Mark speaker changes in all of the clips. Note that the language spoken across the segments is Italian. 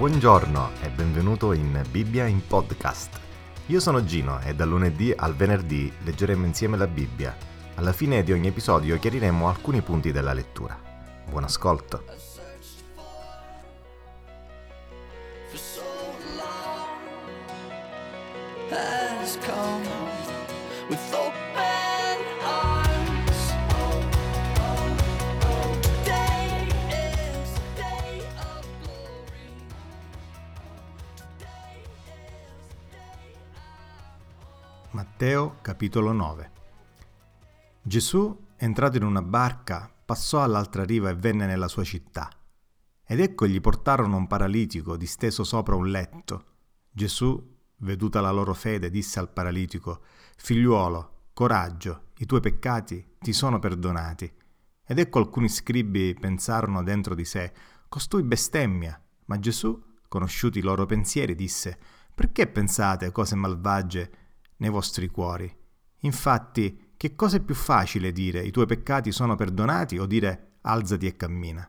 Speaker 1: Buongiorno e benvenuto in Bibbia in podcast. Io sono Gino e dal lunedì al venerdì leggeremo insieme la Bibbia. Alla fine di ogni episodio chiariremo alcuni punti della lettura. Buon ascolto.
Speaker 2: Matteo capitolo 9 Gesù, entrato in una barca, passò all'altra riva e venne nella sua città. Ed ecco gli portarono un paralitico disteso sopra un letto. Gesù, veduta la loro fede, disse al paralitico, Figliuolo, coraggio, i tuoi peccati ti sono perdonati. Ed ecco alcuni scribi pensarono dentro di sé, costui bestemmia. Ma Gesù, conosciuti i loro pensieri, disse, Perché pensate cose malvagie nei vostri cuori? Infatti, che cosa è più facile dire i tuoi peccati sono perdonati o dire alzati e cammina?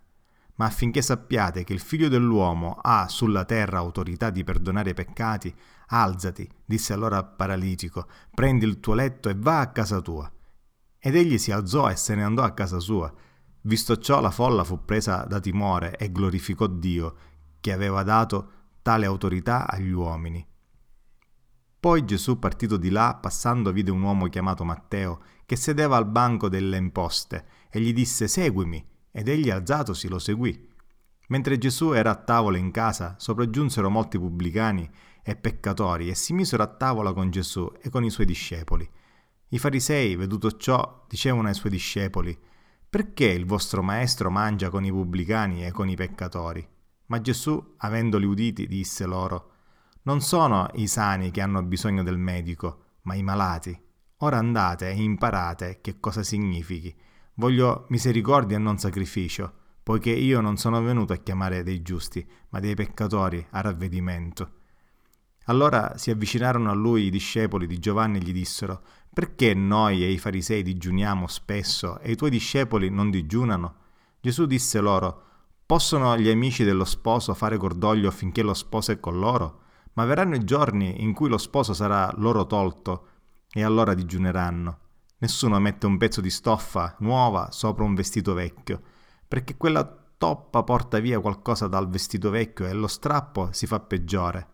Speaker 2: Ma affinché sappiate che il figlio dell'uomo ha sulla terra autorità di perdonare i peccati, alzati, disse allora al paralitico, prendi il tuo letto e va a casa tua. Ed egli si alzò e se ne andò a casa sua. Visto ciò la folla fu presa da timore e glorificò Dio, che aveva dato tale autorità agli uomini. Poi Gesù, partito di là, passando, vide un uomo chiamato Matteo, che sedeva al banco delle imposte, e gli disse Seguimi, ed egli alzatosi lo seguì. Mentre Gesù era a tavola in casa, sopraggiunsero molti pubblicani e peccatori e si misero a tavola con Gesù e con i suoi discepoli. I farisei, veduto ciò, dicevano ai suoi discepoli, Perché il vostro maestro mangia con i pubblicani e con i peccatori? Ma Gesù, avendoli uditi, disse loro, Non sono i sani che hanno bisogno del medico, ma i malati. Ora andate e imparate che cosa significhi. Voglio misericordia e non sacrificio, poiché io non sono venuto a chiamare dei giusti, ma dei peccatori a ravvedimento. Allora si avvicinarono a lui i discepoli di Giovanni e gli dissero, perché noi e i farisei digiuniamo spesso e i tuoi discepoli non digiunano? Gesù disse loro, possono gli amici dello sposo fare cordoglio affinché lo sposo è con loro? Ma verranno i giorni in cui lo sposo sarà loro tolto e allora digiuneranno. Nessuno mette un pezzo di stoffa nuova sopra un vestito vecchio, perché quella toppa porta via qualcosa dal vestito vecchio e lo strappo si fa peggiore.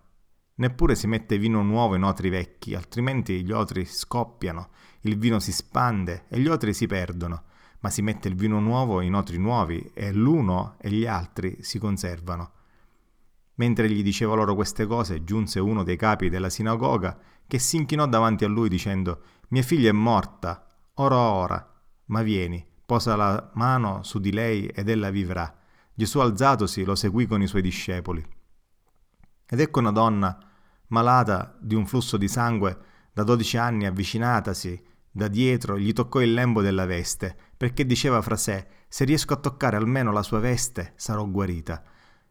Speaker 2: Neppure si mette vino nuovo in otri vecchi, altrimenti gli otri scoppiano, il vino si spande e gli otri si perdono, ma si mette il vino nuovo in otri nuovi e l'uno e gli altri si conservano. Mentre gli diceva loro queste cose, giunse uno dei capi della sinagoga che si inchinò davanti a lui dicendo Mia figlia è morta, ora ora, ma vieni, posa la mano su di lei ed ella vivrà. Gesù alzatosi lo seguì con i suoi discepoli. Ed ecco una donna malata di un flusso di sangue da dodici anni avvicinatasi da dietro gli toccò il lembo della veste, perché diceva fra sé se riesco a toccare almeno la sua veste sarò guarita.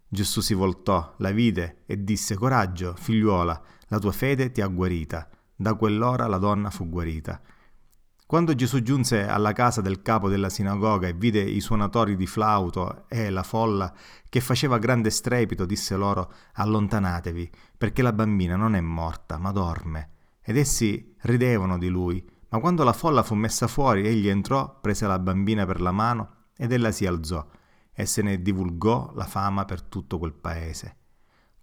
Speaker 2: Gesù si voltò, la vide e disse Coraggio, figliuola, la tua fede ti ha guarita. Da quell'ora la donna fu guarita. Quando Gesù giunse alla casa del capo della sinagoga e vide i suonatori di flauto e la folla che faceva grande strepito, disse loro Allontanatevi, perché la bambina non è morta, ma dorme. Ed essi ridevano di lui. Ma quando la folla fu messa fuori, egli entrò, prese la bambina per la mano ed ella si alzò e se ne divulgò la fama per tutto quel paese.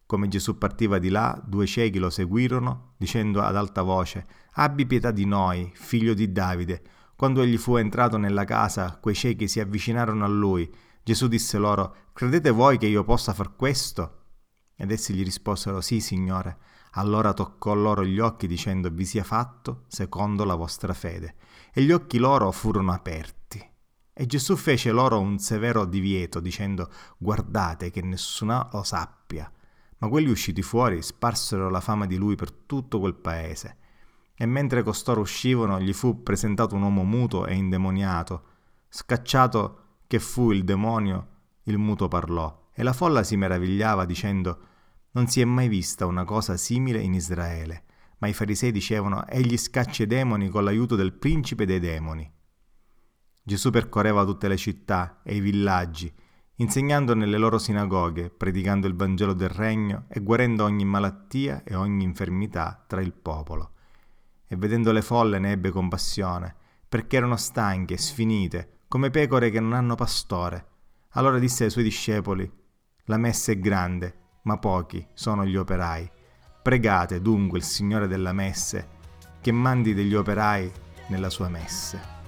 Speaker 2: Come Gesù partiva di là, due ciechi lo seguirono, dicendo ad alta voce, Abbi pietà di noi, figlio di Davide. Quando egli fu entrato nella casa, quei ciechi si avvicinarono a lui. Gesù disse loro, Credete voi che io possa far questo? Ed essi gli risposero, Sì, Signore. Allora toccò loro gli occhi dicendo, Vi sia fatto secondo la vostra fede. E gli occhi loro furono aperti. E Gesù fece loro un severo divieto, dicendo, Guardate che nessuno lo sappia. Ma quelli usciti fuori sparsero la fama di lui per tutto quel paese. E mentre costoro uscivano, gli fu presentato un uomo muto e indemoniato. Scacciato che fu il demonio, il muto parlò, e la folla si meravigliava, dicendo, Non si è mai vista una cosa simile in Israele. Ma i farisei dicevano, Egli scaccia i demoni con l'aiuto del principe dei demoni. Gesù percorreva tutte le città e i villaggi, insegnando nelle loro sinagoghe, predicando il Vangelo del Regno e guarendo ogni malattia e ogni infermità tra il popolo. E vedendo le folle ne ebbe compassione, perché erano stanche sfinite, come pecore che non hanno pastore. Allora disse ai suoi discepoli, La messa è grande, ma pochi sono gli operai. Pregate dunque il Signore della messe, che mandi degli operai nella sua messe.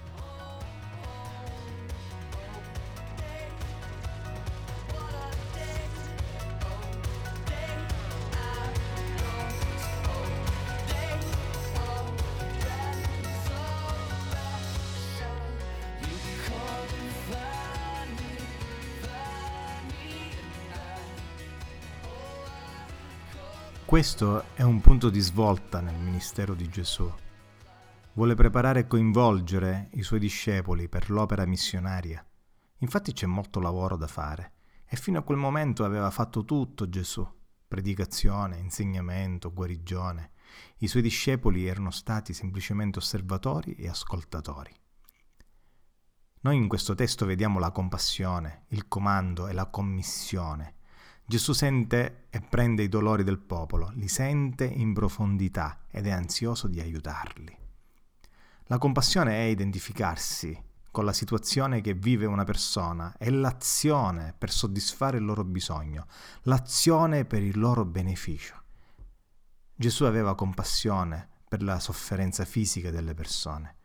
Speaker 2: Questo è un punto di svolta nel ministero di Gesù. Vuole preparare e coinvolgere i suoi discepoli per l'opera missionaria. Infatti c'è molto lavoro da fare e fino a quel momento aveva fatto tutto Gesù. Predicazione, insegnamento, guarigione. I suoi discepoli erano stati semplicemente osservatori e ascoltatori. Noi in questo testo vediamo la compassione, il comando e la commissione Gesù sente e prende i dolori del popolo, li sente in profondità ed è ansioso di aiutarli. La compassione è identificarsi con la situazione che vive una persona, è l'azione per soddisfare il loro bisogno, l'azione per il loro beneficio. Gesù aveva compassione per la sofferenza fisica delle persone.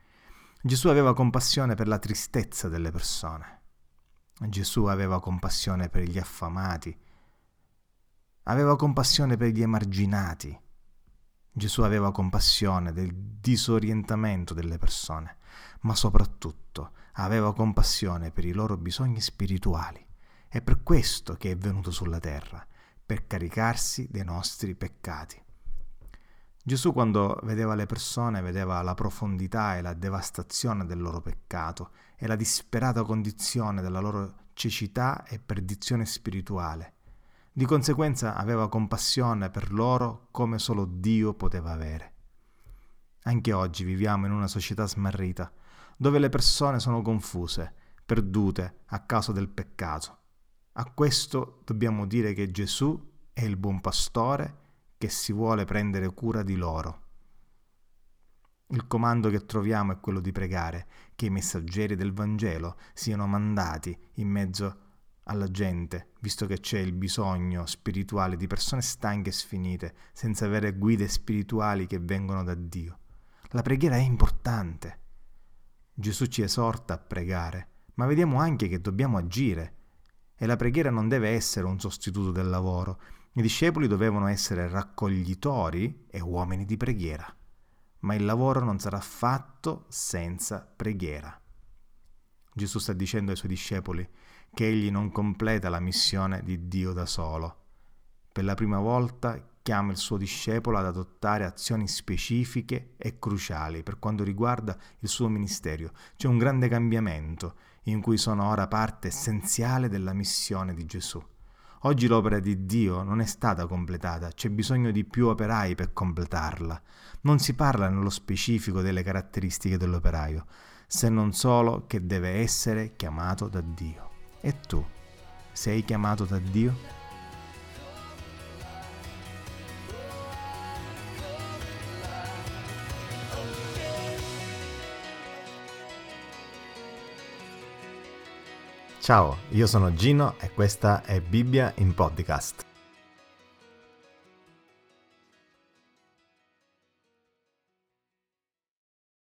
Speaker 2: Gesù aveva compassione per la tristezza delle persone. Gesù aveva compassione per gli affamati, aveva compassione per gli emarginati. Gesù aveva compassione del disorientamento delle persone, ma soprattutto aveva compassione per i loro bisogni spirituali. È per questo che è venuto sulla terra, per caricarsi dei nostri peccati. Gesù quando vedeva le persone vedeva la profondità e la devastazione del loro peccato e la disperata condizione della loro cecità e perdizione spirituale di conseguenza aveva compassione per loro come solo Dio poteva avere. Anche oggi viviamo in una società smarrita, dove le persone sono confuse, perdute a causa del peccato. A questo dobbiamo dire che Gesù è il buon pastore che si vuole prendere cura di loro. Il comando che troviamo è quello di pregare che i messaggeri del Vangelo siano mandati in mezzo a alla gente, visto che c'è il bisogno spirituale di persone stanche e sfinite, senza avere guide spirituali che vengono da Dio. La preghiera è importante. Gesù ci esorta a pregare, ma vediamo anche che dobbiamo agire. E la preghiera non deve essere un sostituto del lavoro. I discepoli dovevano essere raccoglitori e uomini di preghiera. Ma il lavoro non sarà fatto senza preghiera. Gesù sta dicendo ai suoi discepoli che egli non completa la missione di Dio da solo. Per la prima volta chiama il suo discepolo ad adottare azioni specifiche e cruciali per quanto riguarda il suo ministero. C'è un grande cambiamento in cui sono ora parte essenziale della missione di Gesù. Oggi l'opera di Dio non è stata completata, c'è bisogno di più operai per completarla. Non si parla nello specifico delle caratteristiche dell'operaio, se non solo che deve essere chiamato da Dio. E tu sei chiamato da Dio?
Speaker 1: Ciao, io sono Gino e questa è Bibbia in podcast.